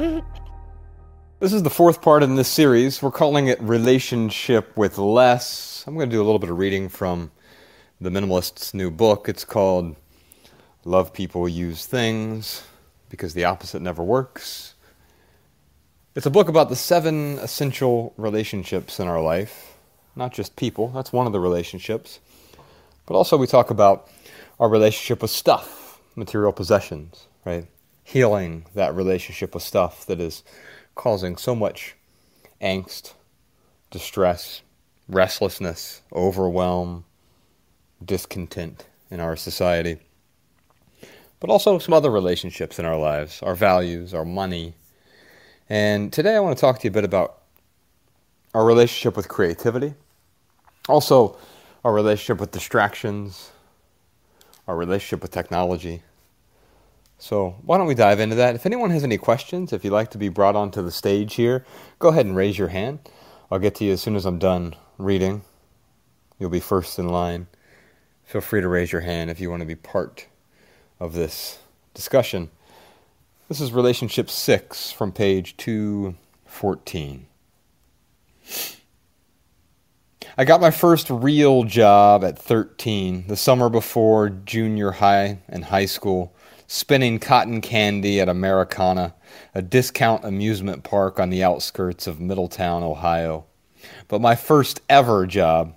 This is the fourth part in this series. We're calling it Relationship with Less. I'm going to do a little bit of reading from the Minimalist's new book. It's called Love People, Use Things because the opposite never works. It's a book about the seven essential relationships in our life, not just people, that's one of the relationships, but also we talk about our relationship with stuff, material possessions, right? Healing that relationship with stuff that is causing so much angst, distress, restlessness, overwhelm, discontent in our society. But also some other relationships in our lives, our values, our money. And today I want to talk to you a bit about our relationship with creativity, also our relationship with distractions, our relationship with technology, so, why don't we dive into that? If anyone has any questions, if you'd like to be brought onto the stage here, go ahead and raise your hand. I'll get to you as soon as I'm done reading. You'll be first in line. Feel free to raise your hand if you want to be part of this discussion. This is relationship 6 from page 214. I got my first real job at 13, the summer before junior high and high school spinning cotton candy at Americana, a discount amusement park on the outskirts of Middletown, Ohio. But my first ever job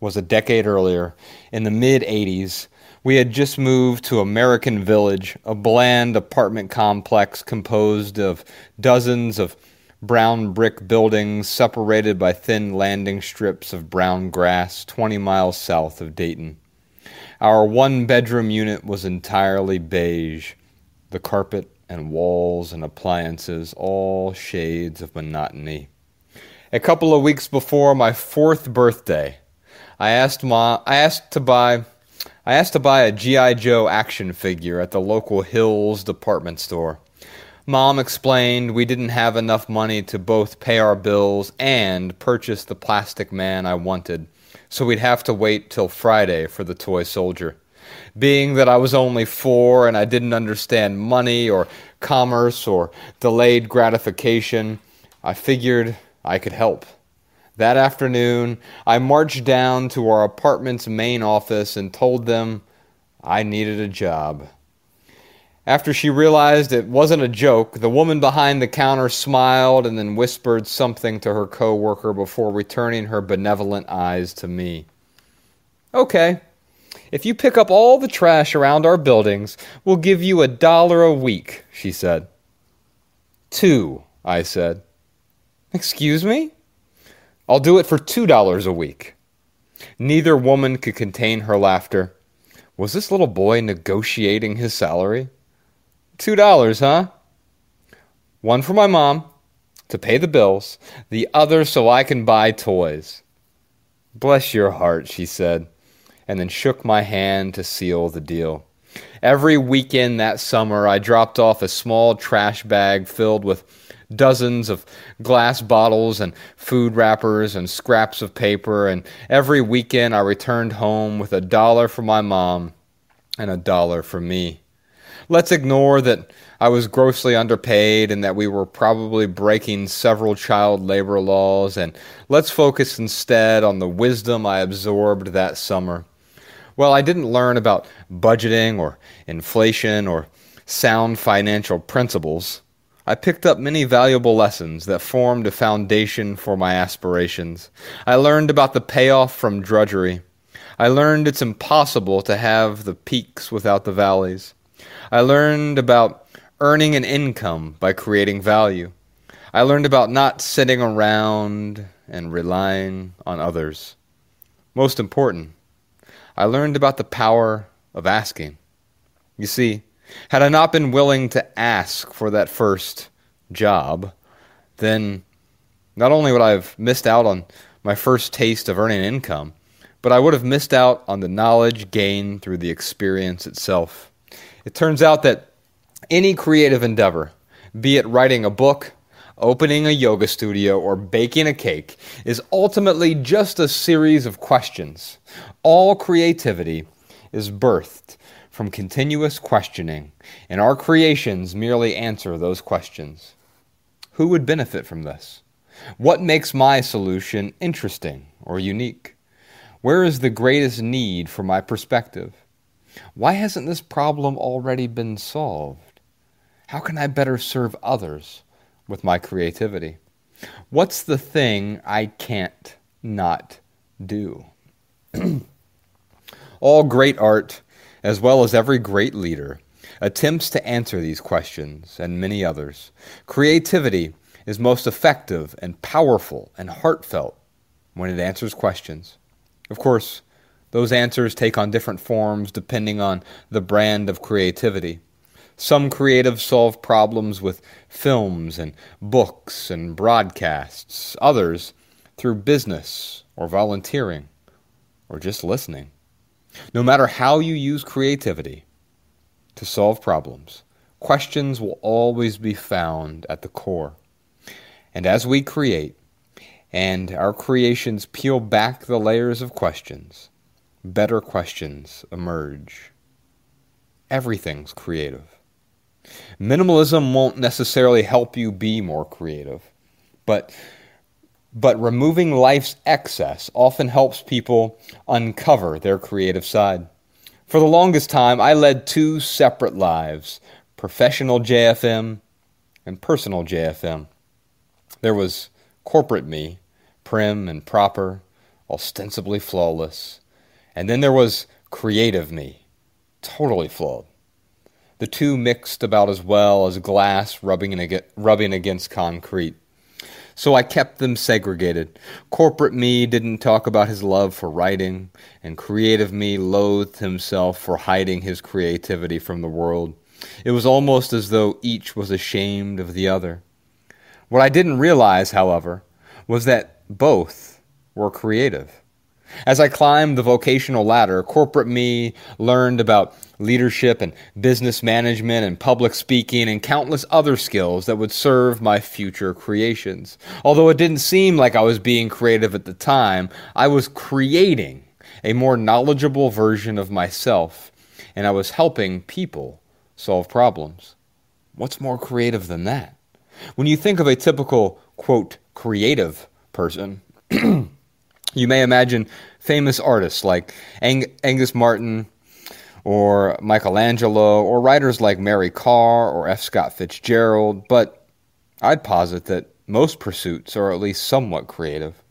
was a decade earlier, in the mid 80s. We had just moved to American Village, a bland apartment complex composed of dozens of brown brick buildings separated by thin landing strips of brown grass 20 miles south of Dayton. Our one bedroom unit was entirely beige. The carpet and walls and appliances, all shades of monotony. A couple of weeks before my fourth birthday, I asked ma I asked to buy I asked to buy a G.I. Joe action figure at the local Hills department store. Mom explained we didn't have enough money to both pay our bills and purchase the plastic man I wanted so we'd have to wait till Friday for the toy soldier. Being that I was only four and I didn't understand money or commerce or delayed gratification, I figured I could help. That afternoon, I marched down to our apartment's main office and told them I needed a job. After she realized it wasn't a joke, the woman behind the counter smiled and then whispered something to her coworker before returning her benevolent eyes to me. Okay, if you pick up all the trash around our buildings, we'll give you a dollar a week, she said. Two, I said. Excuse me? I'll do it for two dollars a week. Neither woman could contain her laughter. Was this little boy negotiating his salary? Two dollars, huh? One for my mom to pay the bills, the other so I can buy toys. Bless your heart, she said, and then shook my hand to seal the deal. Every weekend that summer, I dropped off a small trash bag filled with dozens of glass bottles and food wrappers and scraps of paper, and every weekend I returned home with a dollar for my mom and a dollar for me. Let's ignore that I was grossly underpaid and that we were probably breaking several child labor laws, and let's focus instead on the wisdom I absorbed that summer. Well, I didn't learn about budgeting or inflation or sound financial principles. I picked up many valuable lessons that formed a foundation for my aspirations. I learned about the payoff from drudgery. I learned it's impossible to have the peaks without the valleys. I learned about earning an income by creating value. I learned about not sitting around and relying on others. Most important, I learned about the power of asking. You see, had I not been willing to ask for that first job, then not only would I have missed out on my first taste of earning income, but I would have missed out on the knowledge gained through the experience itself. It turns out that any creative endeavor, be it writing a book, opening a yoga studio, or baking a cake, is ultimately just a series of questions. All creativity is birthed from continuous questioning, and our creations merely answer those questions. Who would benefit from this? What makes my solution interesting or unique? Where is the greatest need for my perspective? Why hasn't this problem already been solved? How can I better serve others with my creativity? What's the thing I can't not do? All great art, as well as every great leader, attempts to answer these questions and many others. Creativity is most effective and powerful and heartfelt when it answers questions. Of course, those answers take on different forms depending on the brand of creativity. Some creatives solve problems with films and books and broadcasts, others through business or volunteering or just listening. No matter how you use creativity to solve problems, questions will always be found at the core. And as we create, and our creations peel back the layers of questions, better questions emerge. Everything's creative. Minimalism won't necessarily help you be more creative, but but removing life's excess often helps people uncover their creative side. For the longest time, I led two separate lives professional JFM and personal JFM. There was corporate me, prim and proper, ostensibly flawless. And then there was creative me, totally flawed. The two mixed about as well as glass rubbing, against concrete. So I kept them segregated. Corporate me didn't talk about his love for writing, and creative me loathed himself for hiding his creativity from the world. It was almost as though each was ashamed of the other. What I didn't realize, however, was that both were creative. As I climbed the vocational ladder, corporate me learned about leadership and business management and public speaking and countless other skills that would serve my future creations. Although it didn't seem like I was being creative at the time, I was creating a more knowledgeable version of myself, and I was helping people solve problems. What's more creative than that? When you think of a typical, quote, creative person, you may imagine famous artists like Ang- Agnes Martin or Michelangelo or writers like Mary Karr or F. Scott Fitzgerald, but I'd posit that most pursuits are at least somewhat creative.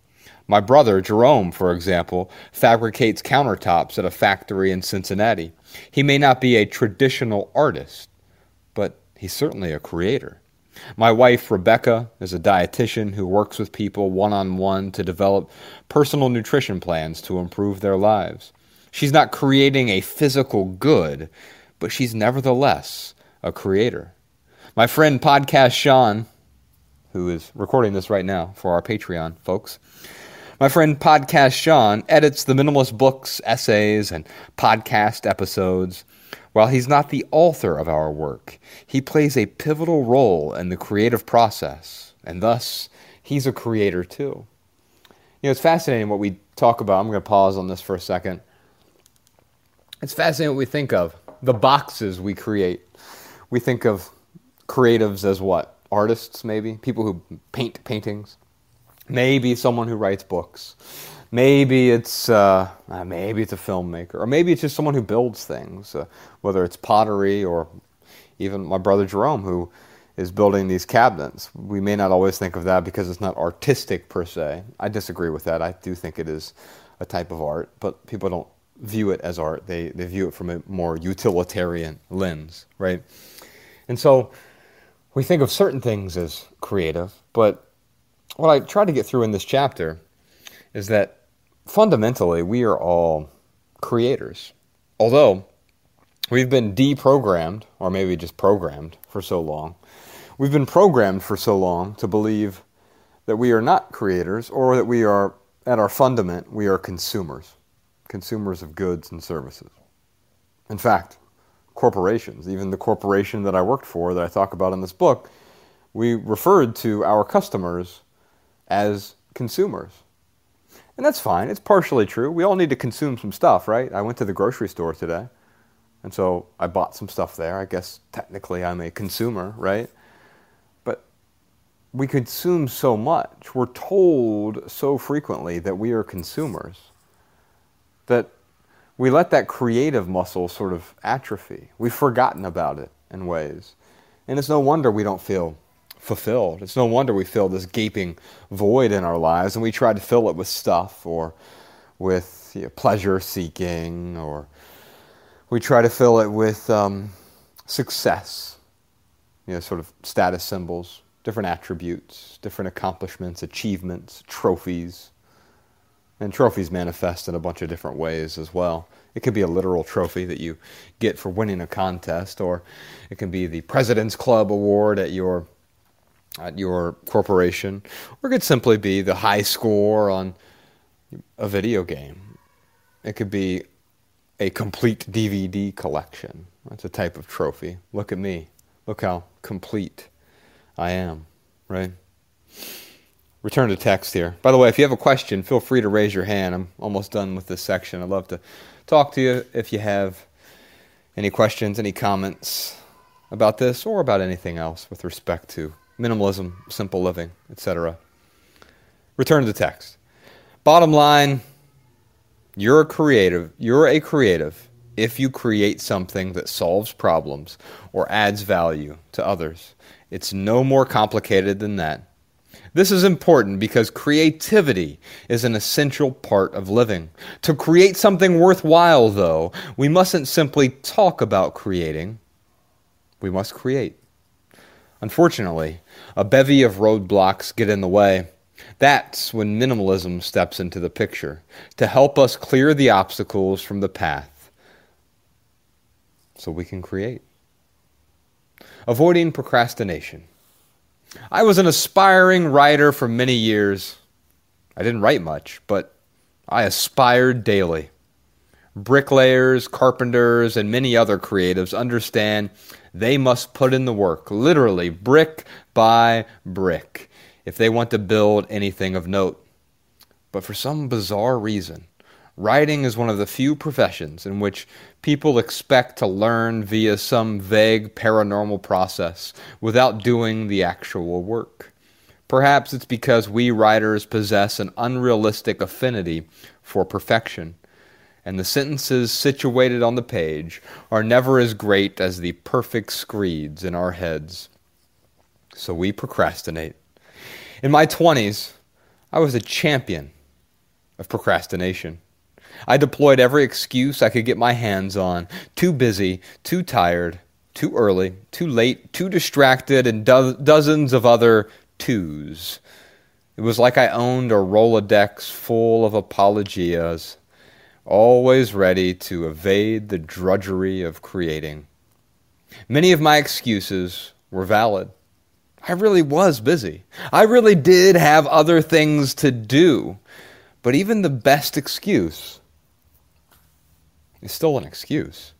My brother, Jerome, for example, fabricates countertops at a factory in Cincinnati. He may not be a traditional artist, but he's certainly a creator. My wife, Rebecca, is a dietitian who works with people one on one to develop personal nutrition plans to improve their lives. She's not creating a physical good, but she's nevertheless a creator. My friend Podcast Shawn, who is recording this right now for our Patreon folks, my friend Podcast Shawn edits the minimalist books, essays, and podcast episodes while he's not the author of our work, he plays a pivotal role in the creative process, and thus he's a creator too. You know, it's fascinating what we talk about. I'm going to pause on this for a second. It's fascinating what we think of the boxes we create. We think of creatives as what? Artists, maybe? People who paint paintings? Maybe someone who writes books. Maybe it's uh, uh, maybe it's a filmmaker, or maybe it's just someone who builds things, uh, whether it's pottery or even my brother Jerome, who is building these cabinets. We may not always think of that because it's not artistic per se. I disagree with that. I do think it is a type of art, but people don't view it as art. They they view it from a more utilitarian lens, right? And so we think of certain things as creative, but what I try to get through in this chapter is that fundamentally, we are all creators. Although we've been deprogrammed, or maybe just programmed for so long, we've been programmed for so long to believe that we are not creators or that we are, at our fundament, we are consumers, consumers of goods and services. In fact, corporations, even the corporation that I worked for that I talk about in this book, we referred to our customers as consumers. And that's fine. It's partially true. We all need to consume some stuff, right? I went to the grocery store today. And so I bought some stuff there. I guess technically I'm a consumer, right? But we consume so much. We're told so frequently that we are consumers that we let that creative muscle sort of atrophy. We've forgotten about it in ways. And it's no wonder we don't feel fulfilled. It's no wonder we feel this gaping void in our lives and we try to fill it with stuff or with you know, pleasure seeking or we try to fill it with um, success, you know, sort of status symbols, different attributes, different accomplishments, achievements, trophies. And trophies manifest in a bunch of different ways as well. It could be a literal trophy that you get for winning a contest, or it can be the President's Club award at your at your corporation, or it could simply be the high score on a video game. It could be a complete DVD collection. That's a type of trophy. Look at me. Look how complete I am, right? Return to text here. By the way, if you have a question, feel free to raise your hand. I'm almost done with this section. I'd love to talk to you if you have any questions, any comments about this or about anything else with respect to minimalism, simple living, etc. Return to the text. Bottom line, you're a creative. You're a creative if you create something that solves problems or adds value to others. It's no more complicated than that. This is important because creativity is an essential part of living. To create something worthwhile, though, we mustn't simply talk about creating, we must create. Unfortunately, a bevy of roadblocks get in the way. That's when minimalism steps into the picture to help us clear the obstacles from the path so we can create. Avoiding procrastination. I was an aspiring writer for many years. I didn't write much, but I aspired daily. Bricklayers, carpenters, and many other creatives understand they must put in the work, literally brick by brick, if they want to build anything of note. But for some bizarre reason, writing is one of the few professions in which people expect to learn via some vague paranormal process without doing the actual work. Perhaps it's because we writers possess an unrealistic affinity for perfection and the sentences situated on the page are never as great as the perfect screeds in our heads. So we procrastinate. In my 20s, I was a champion of procrastination. I deployed every excuse I could get my hands on too busy, too tired, too early, too late, too distracted, and do- dozens of other twos. It was like I owned a Rolodex full of apologias always ready to evade the drudgery of creating. Many of my excuses were valid. I really was busy. I really did have other things to do. But even the best excuse is still an excuse.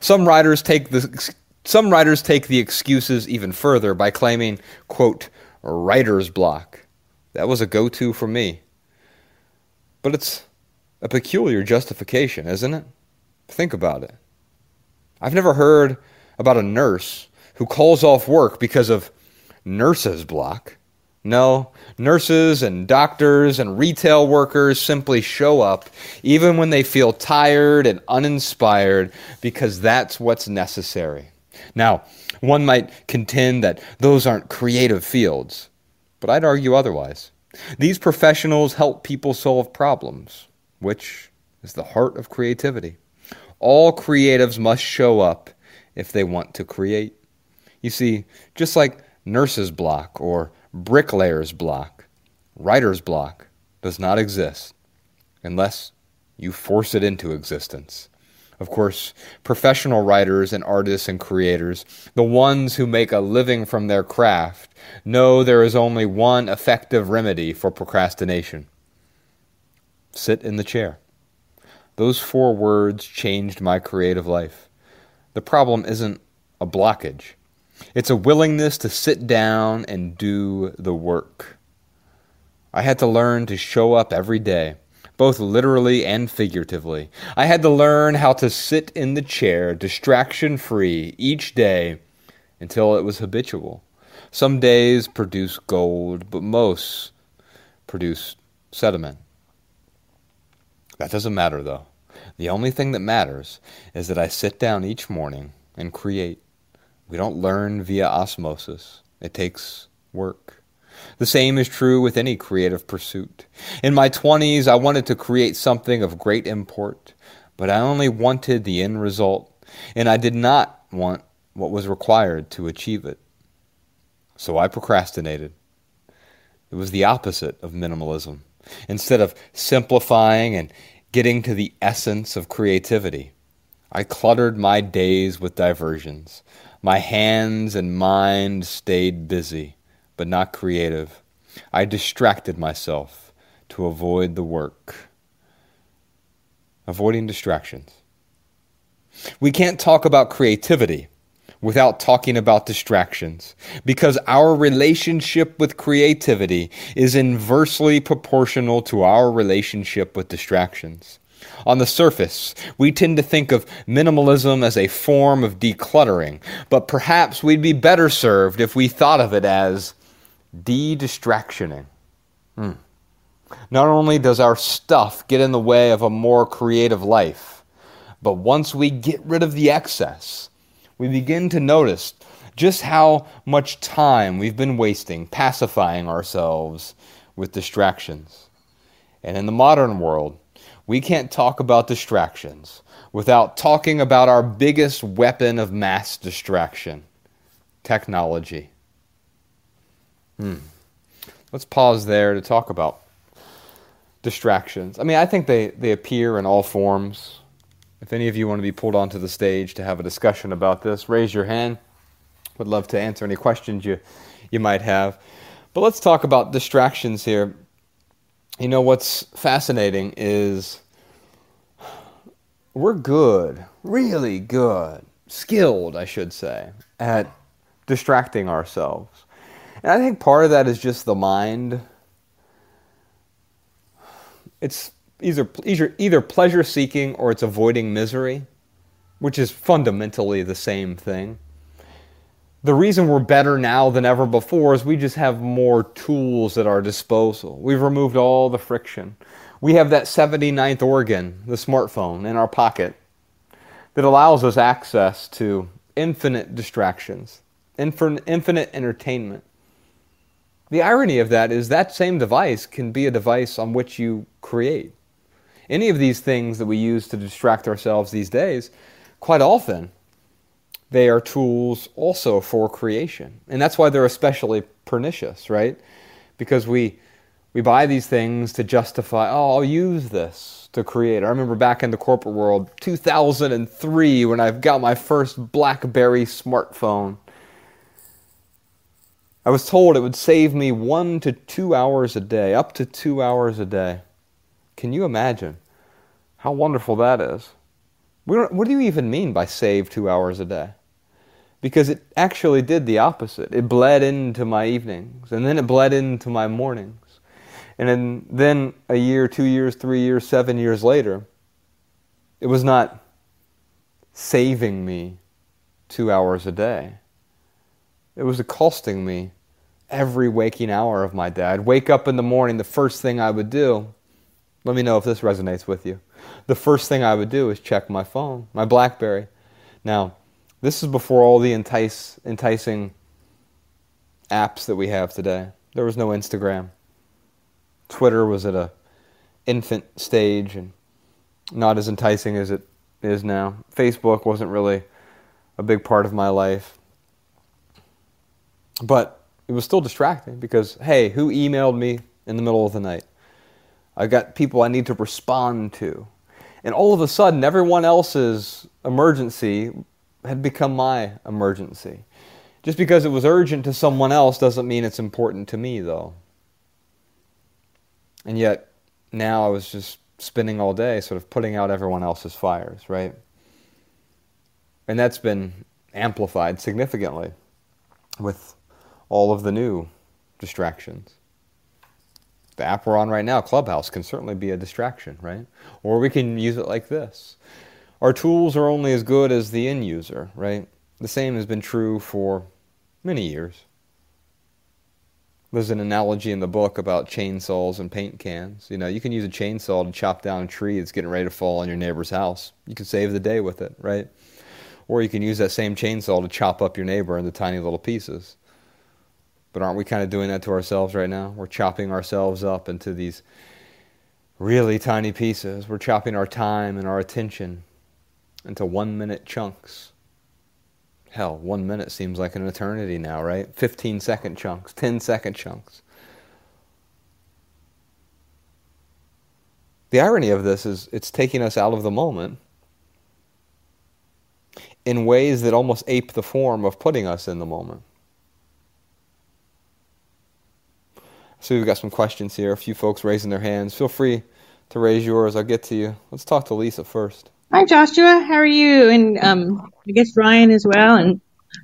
Some writers take the some writers take the excuses even further by claiming, quote, writer's block. That was a go-to for me. But it's a peculiar justification, isn't it? Think about it. I've never heard about a nurse who calls off work because of nurse's block. No, nurses and doctors and retail workers simply show up even when they feel tired and uninspired because that's what's necessary. Now, one might contend that those aren't creative fields, but I'd argue otherwise. These professionals help people solve problems which is the heart of creativity. All creatives must show up if they want to create. You see, just like nurse's block or bricklayer's block, writer's block does not exist unless you force it into existence. Of course, professional writers and artists and creators, the ones who make a living from their craft, know there is only one effective remedy for procrastination Sit in the chair. Those four words changed my creative life. The problem isn't a blockage, it's a willingness to sit down and do the work. I had to learn to show up every day, both literally and figuratively. I had to learn how to sit in the chair, distraction free, each day until it was habitual. Some days produce gold, but most produce sediment. That doesn't matter, though. The only thing that matters is that I sit down each morning and create. We don't learn via osmosis, it takes work. The same is true with any creative pursuit. In my 20s, I wanted to create something of great import, but I only wanted the end result, and I did not want what was required to achieve it. So I procrastinated. It was the opposite of minimalism. Instead of simplifying and getting to the essence of creativity, I cluttered my days with diversions. My hands and mind stayed busy, but not creative. I distracted myself to avoid the work. Avoiding distractions. We can't talk about creativity without talking about distractions because our relationship with creativity is inversely proportional to our relationship with distractions. On the surface, we tend to think of minimalism as a form of decluttering, but perhaps we'd be better served if we thought of it as de distractioning. Hmm. Not only does our stuff get in the way of a more creative life, but once we get rid of the excess, we begin to notice just how much time we've been wasting pacifying ourselves with distractions. And in the modern world, we can't talk about distractions without talking about our biggest weapon of mass distraction technology. Hmm. Let's pause there to talk about distractions. I mean, I think they, they appear in all forms. If any of you want to be pulled onto the stage to have a discussion about this, raise your hand. Would love to answer any questions you, you might have. But let's talk about distractions here. You know, what's fascinating is we're good, really good, skilled, I should say, at distracting ourselves. And I think part of that is just the mind. It's either, either, pleasure seeking or it's avoiding misery, which is fundamentally the same thing. The reason we're better now than ever before is we just have more tools at our disposal. We've removed all the friction. We have that 79th organ, the smartphone, in our pocket that allows us access to infinite distractions, infinite entertainment. The irony of that is that same device can be a device on which you create any of these things that we use to distract ourselves these days, quite often they are tools also for creation. And that's why they're especially pernicious, right? Because we we buy these things to justify, oh, I'll use this to create. I remember back in the corporate world, 2003, when I got my first Blackberry smartphone. I was told it would save me one to two hours a day, up to two hours a day. Can you imagine how wonderful that is? What do you even mean by save two hours a day? Because it actually did the opposite. It bled into my evenings, and then it bled into my mornings. And then a year, two years, three years, seven years later, it was not saving me two hours a day. It was costing me every waking hour of my day. I'd wake up in the morning, the first thing I would do let me know if this resonates with you. The first thing I would do is check my phone, my Blackberry. Now, this is before all the entice, enticing apps that we have today. There was no Instagram. Twitter was at a infant stage and not as enticing as it is now. Facebook wasn't really a big part of my life. But it was still distracting because, hey, who emailed me in the middle of the night? I've got people I need to respond to. And all of a sudden, everyone else's emergency had become my emergency. Just because it was urgent to someone else doesn't mean it's important to me, though. And yet, now I was just spending all day sort of putting out everyone else's fires, right? And that's been amplified significantly with all of the new distractions the app we're on right now, Clubhouse, can certainly be a distraction, right? Or we can use it like this. Our tools are only as good as the end user, right? The same has been true for many years. There's an analogy in the book about chainsaws and paint cans. You know, you can use a chainsaw to chop down a tree that's getting ready to fall on your neighbor's house. You can save the day with it, right? Or you can use that same chainsaw to chop up your neighbor into tiny little pieces. But aren't we kind of doing that to ourselves right now? We're chopping ourselves up into these really tiny pieces. We're chopping our time and our attention into one minute chunks. Hell, one minute seems like an eternity now, right? 15 second chunks, 10 second chunks. The irony of this is it's taking us out of the moment in ways that almost ape the form of putting us in the moment. So we've got some questions here. A few folks raising their hands. Feel free to raise yours. I'll get to you. Let's talk to Lisa first. Hi, Joshua. How are you? And um, I guess Ryan as well. And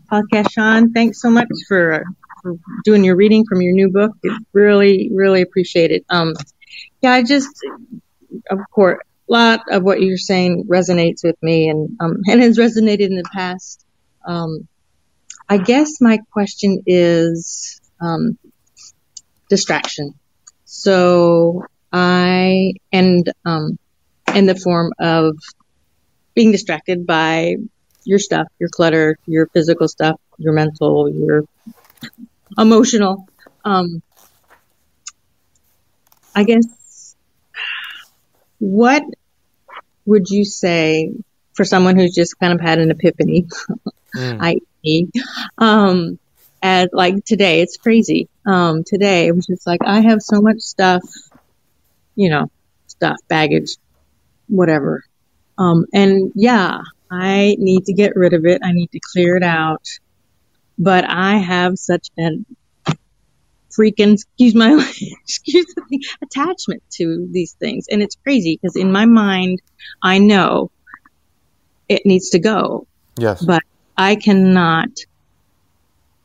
podcast Shawn, thanks so much for, for doing your reading from your new book. It's really, really appreciated. Um, yeah, I just, of course, a lot of what you're saying resonates with me and, um, and has resonated in the past. Um, I guess my question is, um, distraction. So I, and, um, in the form of being distracted by your stuff, your clutter, your physical stuff, your mental, your emotional. Um, I guess what would you say for someone who's just kind of had an epiphany, mm. i.e., um, as like today, it's crazy. Um, today it was just like, I have so much stuff, you know, stuff, baggage, whatever. Um, and yeah, I need to get rid of it. I need to clear it out. But I have such an freaking, excuse my, excuse me, attachment to these things. And it's crazy because in my mind, I know it needs to go. Yes. But I cannot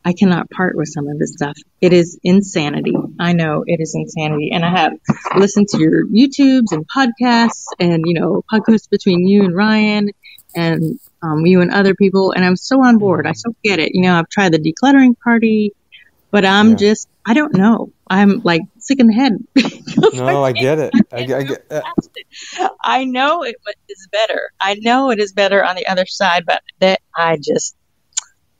I cannot part with some of this stuff. It is insanity. I know it is insanity. And I have listened to your YouTubes and podcasts and, you know, podcasts between you and Ryan and um, you and other people. And I'm so on board. I so get it. You know, I've tried the decluttering party, but I'm yeah. just, I don't know. I'm like sick in the head. no, I get it. I, I, get, uh, I know it is better. I know it is better on the other side, but that I just,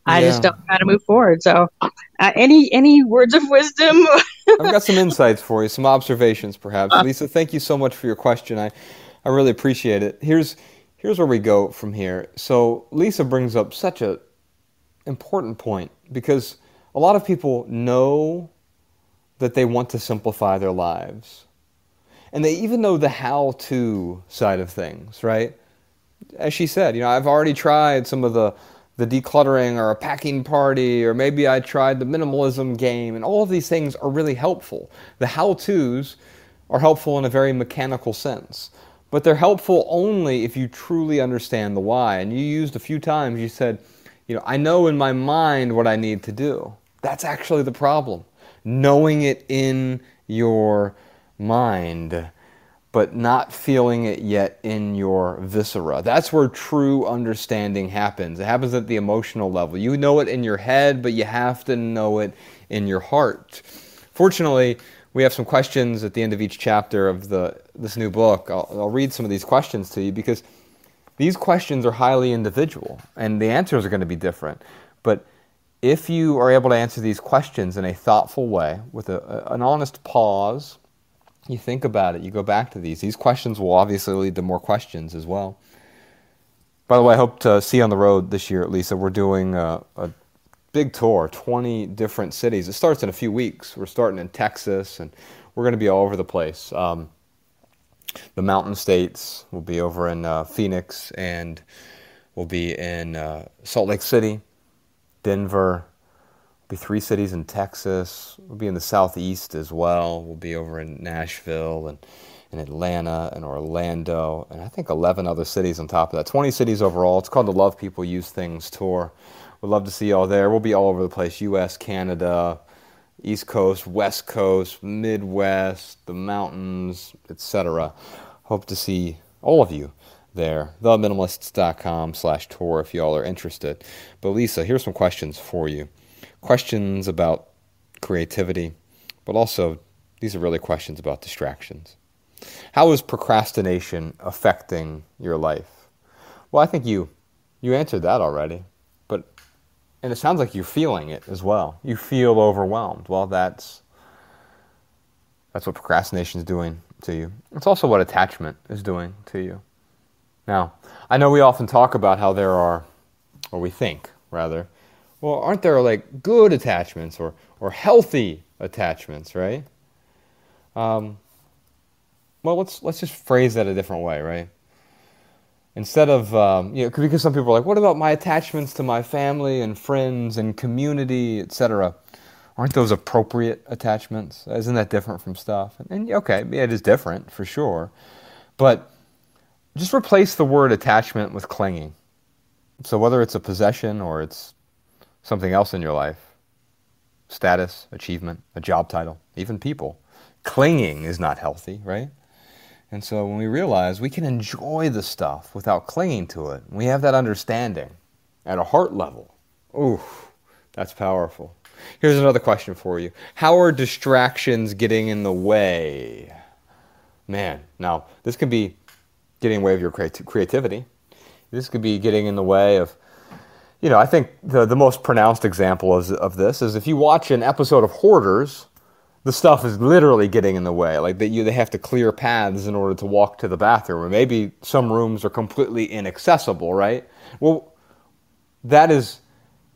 I yeah. just don't know how to move forward. So, uh, any any words of wisdom? I've got some insights for you, some observations, perhaps. Uh, Lisa, thank you so much for your question. I I really appreciate it. Here's here's where we go from here. So, Lisa brings up such a important point because a lot of people know that they want to simplify their lives. And they even know the how to side of things, right? As she said, you know, I've already tried some of the the decluttering or a packing party, or maybe I tried the minimalism game, and all of these things are really helpful. The how to's are helpful in a very mechanical sense, but they're helpful only if you truly understand the why. And you used a few times, you said, you know, I know in my mind what I need to do. That's actually the problem. Knowing it in your mind but not feeling it yet in your viscera. That's where true understanding happens. It happens at the emotional level. You know it in your head, but you have to know it in your heart. Fortunately, we have some questions at the end of each chapter of the this new book. I'll, I'll read some of these questions to you because these questions are highly individual and the answers are going to be different. But if you are able to answer these questions in a thoughtful way with a, an honest pause, you think about it, you go back to these. These questions will obviously lead to more questions as well. By the way, I hope to see you on the road this year at Lisa. We're doing a, a big tour, 20 different cities. It starts in a few weeks. We're starting in Texas, and we're going to be all over the place. Um, the mountain states will be over in uh, Phoenix, and we'll be in uh, Salt Lake City, Denver, be three cities in Texas. We'll be in the southeast as well. We'll be over in Nashville and in Atlanta and Orlando, and I think 11 other cities on top of that. 20 cities overall. It's called the Love People Use Things Tour. We'd love to see you all there. We'll be all over the place U.S., Canada, East Coast, West Coast, Midwest, the mountains, etc. Hope to see all of you there. TheMinimalists.com slash tour if you all are interested. But Lisa, here's some questions for you questions about creativity. but also these are really questions about distractions. How is procrastination affecting your life? Well, I think you you answered that already. But and it sounds like you're feeling it as well. You feel overwhelmed. Well, that's that's what procrastination is doing to you. It's also what attachment is doing to you. Now, I know we often talk about how there are or we think rather, well, aren't there like good attachments or or healthy attachments, right? Um, well, let's let's just phrase that a different way, right? Instead of um, you know, because some people are like, what about my attachments to my family and friends and community, etc. Aren't those appropriate attachments? Isn't that different from stuff? And, and okay, yeah, it is different for sure, but just replace the word attachment with clinging. So whether it's a possession or it's something else in your life, status, achievement, a job title, even people, clinging is not healthy, right? And so when we realize we can enjoy the stuff without clinging to it, we have that understanding at a heart level. Ooh, that's powerful. Here's another question for you How are distractions getting in the way? Man, now this could be getting in the way of your creativity. This could be getting in the way of, you know, I think the, the most pronounced example of, of this is if you watch an episode of Hoarders, the stuff is literally getting in the way. Like that, you they have to clear paths in order to walk to the bathroom, or maybe some rooms are completely inaccessible. Right? Well, that is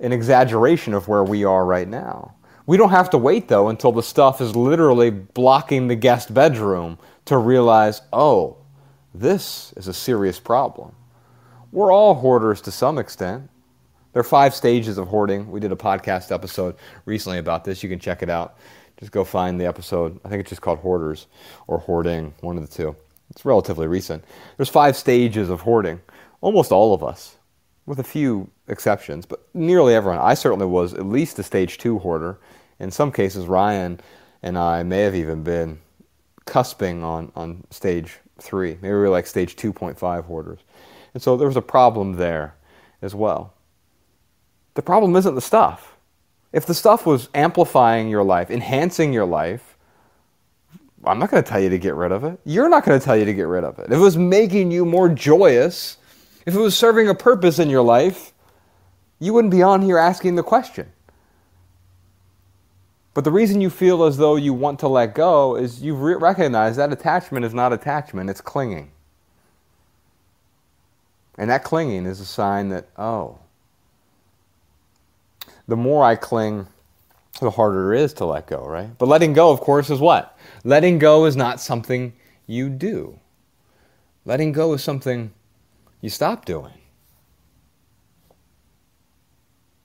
an exaggeration of where we are right now. We don't have to wait though until the stuff is literally blocking the guest bedroom to realize, oh, this is a serious problem. We're all hoarders to some extent. There are five stages of hoarding. We did a podcast episode recently about this. You can check it out. Just go find the episode. I think it's just called Hoarders or Hoarding, one of the two. It's relatively recent. There's five stages of hoarding. Almost all of us, with a few exceptions, but nearly everyone. I certainly was at least a stage two hoarder. In some cases, Ryan and I may have even been cusping on, on stage three. Maybe we were like stage 2.5 hoarders. And so there was a problem there as well. The problem isn't the stuff. If the stuff was amplifying your life, enhancing your life, I'm not going to tell you to get rid of it. You're not going to tell you to get rid of it. If it was making you more joyous, if it was serving a purpose in your life, you wouldn't be on here asking the question. But the reason you feel as though you want to let go is you re- recognize that attachment is not attachment, it's clinging. And that clinging is a sign that, oh, the more I cling, the harder it is to let go, right? But letting go, of course, is what? Letting go is not something you do. Letting go is something you stop doing.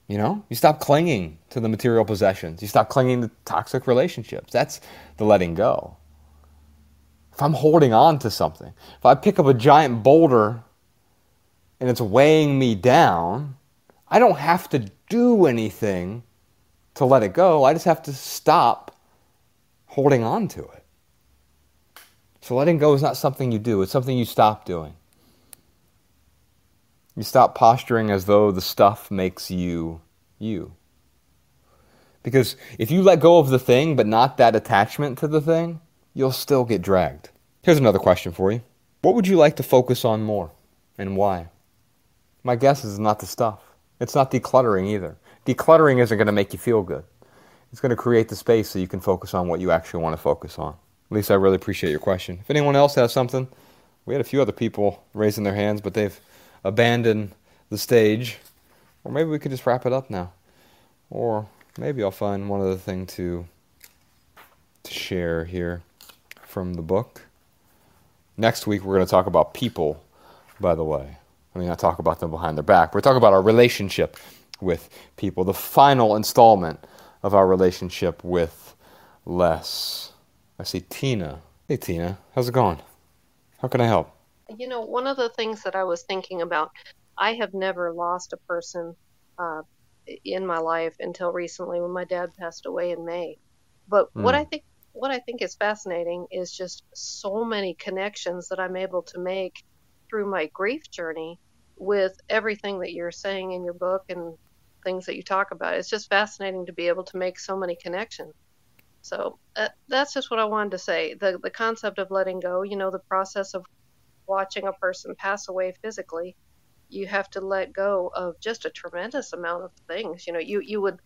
You know, you stop clinging to the material possessions. You stop clinging to toxic relationships. That's the letting go. If I'm holding on to something, if I pick up a giant boulder and it's weighing me down, I don't have to do anything to let it go. I just have to stop holding on to it. So letting go is not something you do, it's something you stop doing. You stop posturing as though the stuff makes you you. Because if you let go of the thing but not that attachment to the thing, you'll still get dragged. Here's another question for you What would you like to focus on more and why? My guess is not the stuff. It's not decluttering either. Decluttering isn't going to make you feel good. It's going to create the space so you can focus on what you actually want to focus on. At least I really appreciate your question. If anyone else has something, we had a few other people raising their hands, but they've abandoned the stage. Or maybe we could just wrap it up now. Or maybe I'll find one other thing to to share here from the book. Next week we're going to talk about people, by the way. I mean, not talk about them behind their back. We're talking about our relationship with people, the final installment of our relationship with less. I see Tina. Hey, Tina, how's it going? How can I help? You know, one of the things that I was thinking about, I have never lost a person uh, in my life until recently when my dad passed away in May. But mm. what. I think what I think is fascinating is just so many connections that I'm able to make through my grief journey with everything that you're saying in your book and things that you talk about. It's just fascinating to be able to make so many connections. So uh, that's just what I wanted to say. The the concept of letting go, you know, the process of watching a person pass away physically, you have to let go of just a tremendous amount of things. You know, you you would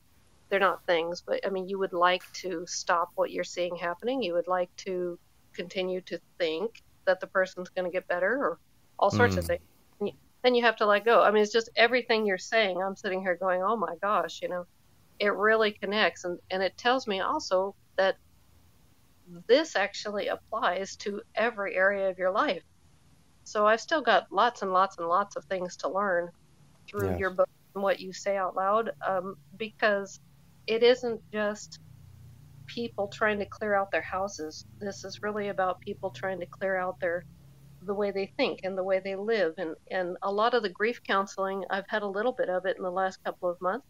they're not things, but I mean, you would like to stop what you're seeing happening. You would like to continue to think that the person's going to get better or all sorts mm. of things. Then you have to let go. I mean, it's just everything you're saying. I'm sitting here going, oh my gosh, you know, it really connects. And, and it tells me also that this actually applies to every area of your life. So I've still got lots and lots and lots of things to learn through yes. your book and what you say out loud um, because it isn't just people trying to clear out their houses. This is really about people trying to clear out their the way they think and the way they live and and a lot of the grief counseling I've had a little bit of it in the last couple of months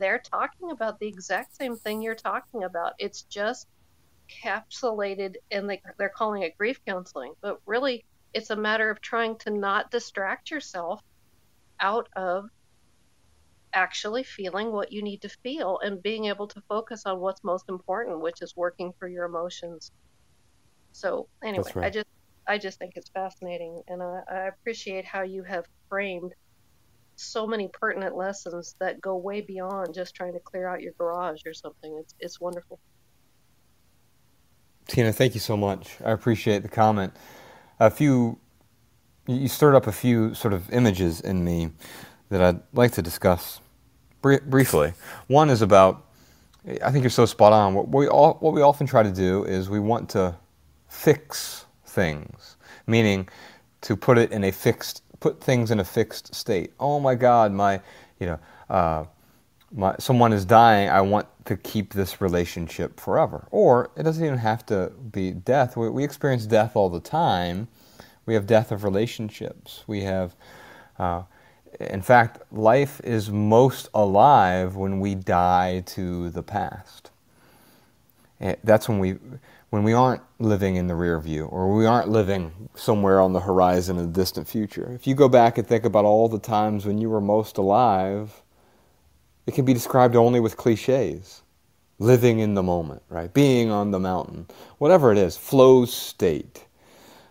they're talking about the exact same thing you're talking about. It's just capsulated and they, they're calling it grief counseling. But really, it's a matter of trying to not distract yourself out of actually feeling what you need to feel and being able to focus on what's most important, which is working for your emotions. So anyway, right. I just I just think it's fascinating, and I, I appreciate how you have framed so many pertinent lessons that go way beyond just trying to clear out your garage or something. It's it's wonderful. Tina, thank you so much. I appreciate the comment. A few, you stirred up a few sort of images in me that I'd like to discuss br- briefly. One is about, I think you're so spot on. What we all, what we often try to do is we want to fix things, meaning to put it in a fixed put things in a fixed state. Oh my God, my, you know, uh, my, someone is dying. I want to keep this relationship forever. Or it doesn't even have to be death. We, we experience death all the time. We have death of relationships. We have, uh, in fact, life is most alive when we die to the past. And that's when we when we aren't living in the rear view or we aren't living somewhere on the horizon in the distant future. If you go back and think about all the times when you were most alive, it can be described only with cliches. Living in the moment, right? Being on the mountain, whatever it is, flow state.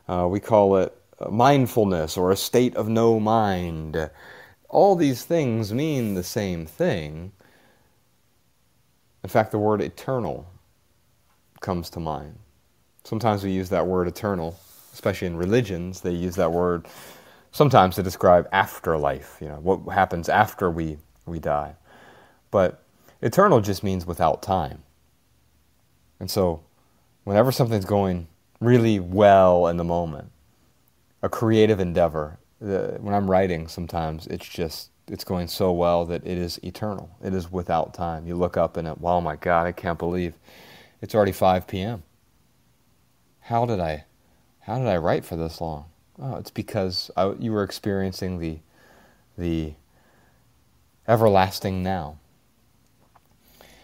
Uh, we call it mindfulness or a state of no mind. All these things mean the same thing. In fact, the word eternal comes to mind. Sometimes we use that word eternal, especially in religions. They use that word sometimes to describe afterlife, you know, what happens after we, we die. But eternal just means without time. And so, whenever something's going really well in the moment, a creative endeavor, the, when I'm writing, sometimes it's just it's going so well that it is eternal. It is without time. You look up and it, wow, my God, I can't believe it's already 5 p.m. How did I how did I write for this long? Oh, it's because I, you were experiencing the the everlasting now.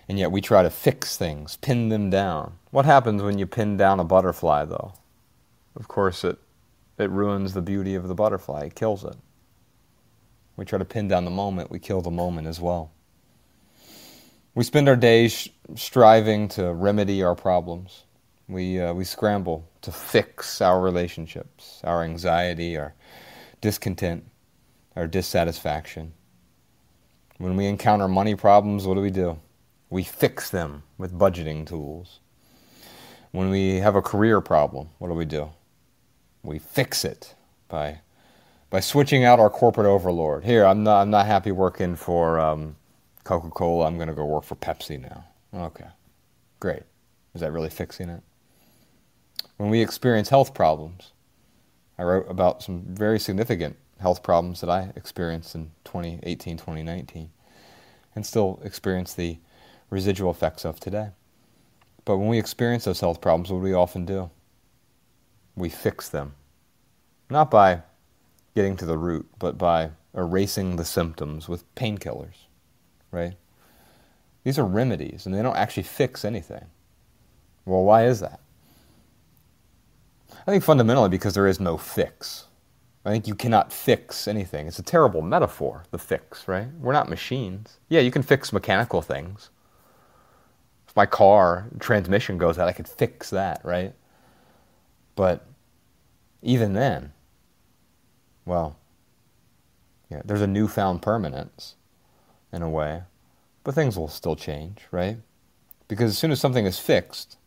And yet we try to fix things, pin them down. What happens when you pin down a butterfly though? Of course it it ruins the beauty of the butterfly. It kills it. We try to pin down the moment, we kill the moment as well. We spend our days striving to remedy our problems. We, uh, we scramble to fix our relationships, our anxiety, our discontent, our dissatisfaction. When we encounter money problems, what do we do? We fix them with budgeting tools. When we have a career problem, what do we do? We fix it by, by switching out our corporate overlord. Here, I'm not, I'm not happy working for um, Coca Cola, I'm going to go work for Pepsi now. Okay, great. Is that really fixing it? When we experience health problems, I wrote about some very significant health problems that I experienced in 2018, 2019, and still experience the residual effects of today. But when we experience those health problems, what do we often do? We fix them. Not by getting to the root, but by erasing the symptoms with painkillers right? These are remedies, and they don't actually fix anything. Well, why is that? I think fundamentally because there is no fix. I think you cannot fix anything. It's a terrible metaphor, the fix, right? We're not machines. Yeah, you can fix mechanical things. If my car transmission goes out, I could fix that, right? But even then, well, yeah, there's a newfound permanence in a way, but things will still change, right? Because as soon as something is fixed,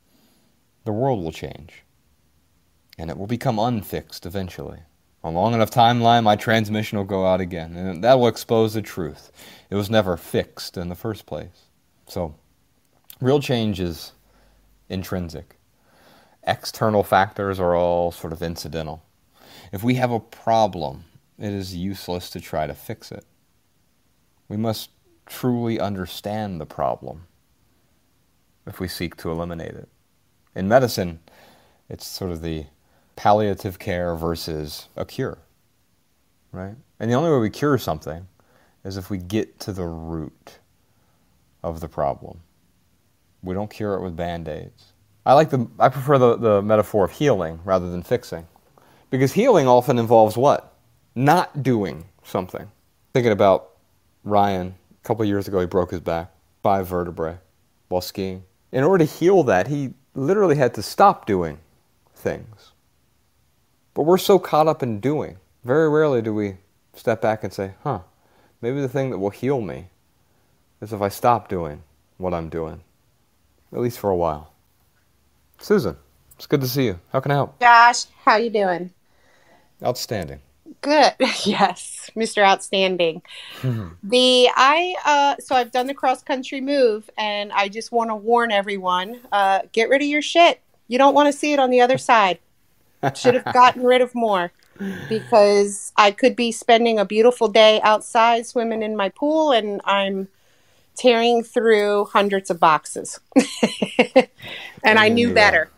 the world will change. And it will become unfixed eventually. On long enough timeline, my transmission will go out again, and that will expose the truth. It was never fixed in the first place. So, real change is intrinsic. External factors are all sort of incidental. If we have a problem, it is useless to try to fix it. We must truly understand the problem if we seek to eliminate it. In medicine, it's sort of the palliative care versus a cure, right? And the only way we cure something is if we get to the root of the problem. We don't cure it with band aids. I like the I prefer the, the metaphor of healing rather than fixing. Because healing often involves what? Not doing something. Thinking about Ryan, couple years ago he broke his back, by vertebrae while skiing. In order to heal that, he literally had to stop doing things. But we're so caught up in doing. Very rarely do we step back and say, huh, maybe the thing that will heal me is if I stop doing what I'm doing, at least for a while. Susan, it's good to see you. How can I help? Josh, how you doing? Outstanding. Good. Yes, Mr. Outstanding. the I uh so I've done the cross country move and I just want to warn everyone, uh get rid of your shit. You don't want to see it on the other side. Should have gotten rid of more because I could be spending a beautiful day outside swimming in my pool and I'm tearing through hundreds of boxes. and I knew better.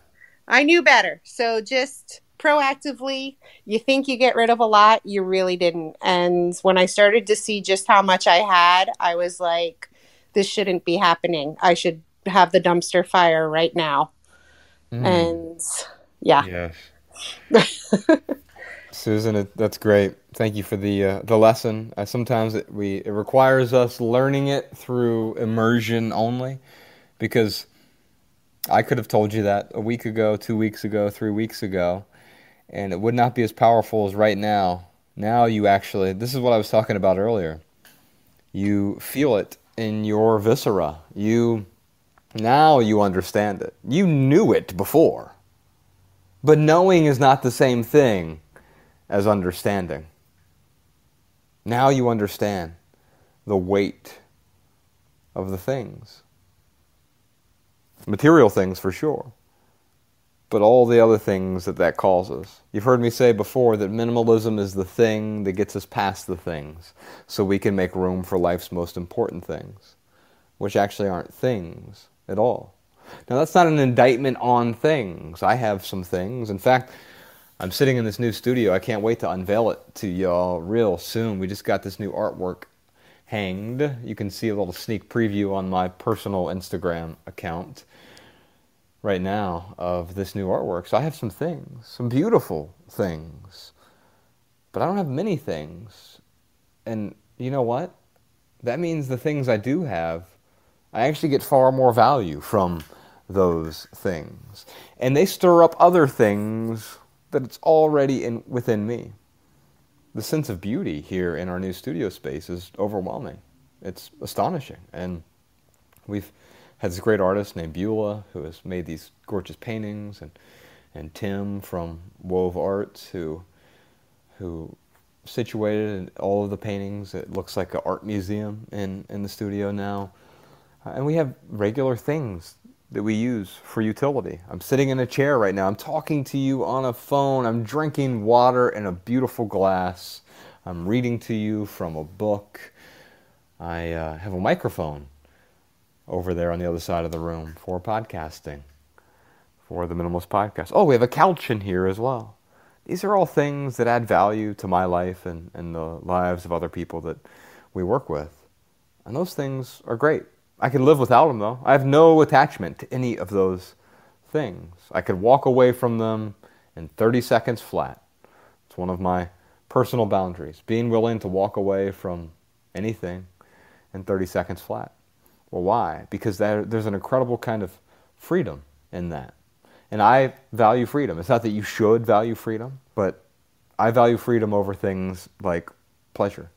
I knew better. So just proactively, you think you get rid of a lot, you really didn't. And when I started to see just how much I had, I was like, this shouldn't be happening. I should have the dumpster fire right now. Mm. And yeah. Yes. Susan, it, that's great. Thank you for the uh, the lesson. Uh, sometimes it, we it requires us learning it through immersion only, because I could have told you that a week ago, two weeks ago, three weeks ago, and it would not be as powerful as right now. Now you actually, this is what I was talking about earlier. You feel it in your viscera. You now you understand it. You knew it before. But knowing is not the same thing as understanding. Now you understand the weight of the things. Material things for sure but all the other things that that causes. You've heard me say before that minimalism is the thing that gets us past the things so we can make room for life's most important things, which actually aren't things at all. Now, that's not an indictment on things. I have some things. In fact, I'm sitting in this new studio. I can't wait to unveil it to y'all real soon. We just got this new artwork hanged. You can see a little sneak preview on my personal Instagram account right now of this new artwork. So I have some things, some beautiful things, but I don't have many things. And you know what? That means the things I do have, I actually get far more value from those things. And they stir up other things that it's already in, within me. The sense of beauty here in our new studio space is overwhelming. It's astonishing. And we've had this great artist named Beulah who has made these gorgeous paintings, and and Tim from Wove Arts who who situated all of the paintings. It looks like an art museum in in the studio now, uh, and we have regular things that we use for utility. I'm sitting in a chair right now. I'm talking to you on a phone. I'm drinking water in a beautiful glass. I'm reading to you from a book. I uh, have a microphone over there on the other side of the room for podcasting, for the Minimalist Podcast. Oh, we have a couch in here as well. These are all things that add value to my life and, and the lives of other people that we work with. And those things are great. I can live without them, though. I have no attachment to any of those things. I could walk away from them in 30 seconds flat. It's one of my personal boundaries, being willing to walk away from anything in 30 seconds flat. Well, why? Because there's an incredible kind of freedom in that. And I value freedom. It's not that you should value freedom, but I value freedom over things like pleasure.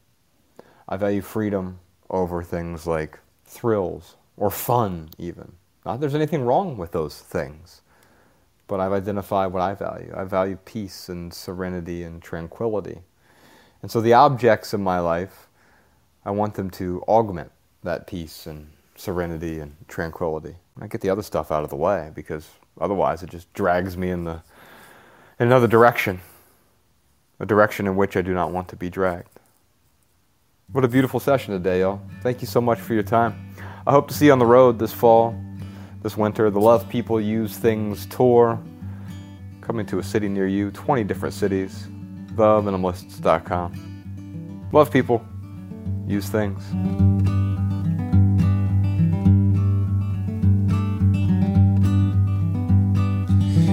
I value freedom over things like thrills or fun, even. Not there's anything wrong with those things, but I've identified what I value. I value peace and serenity and tranquility. And so the objects of my life, I want them to augment that peace and serenity and tranquility. I get the other stuff out of the way because otherwise it just drags me in the in another direction, a direction in which I do not want to be dragged. What a beautiful session today, y'all. Thank you so much for your time. I hope to see you on the road this fall, this winter. The Love People Use Things tour coming to a city near you, 20 different cities. TheMinimalists.com. Love people, use things.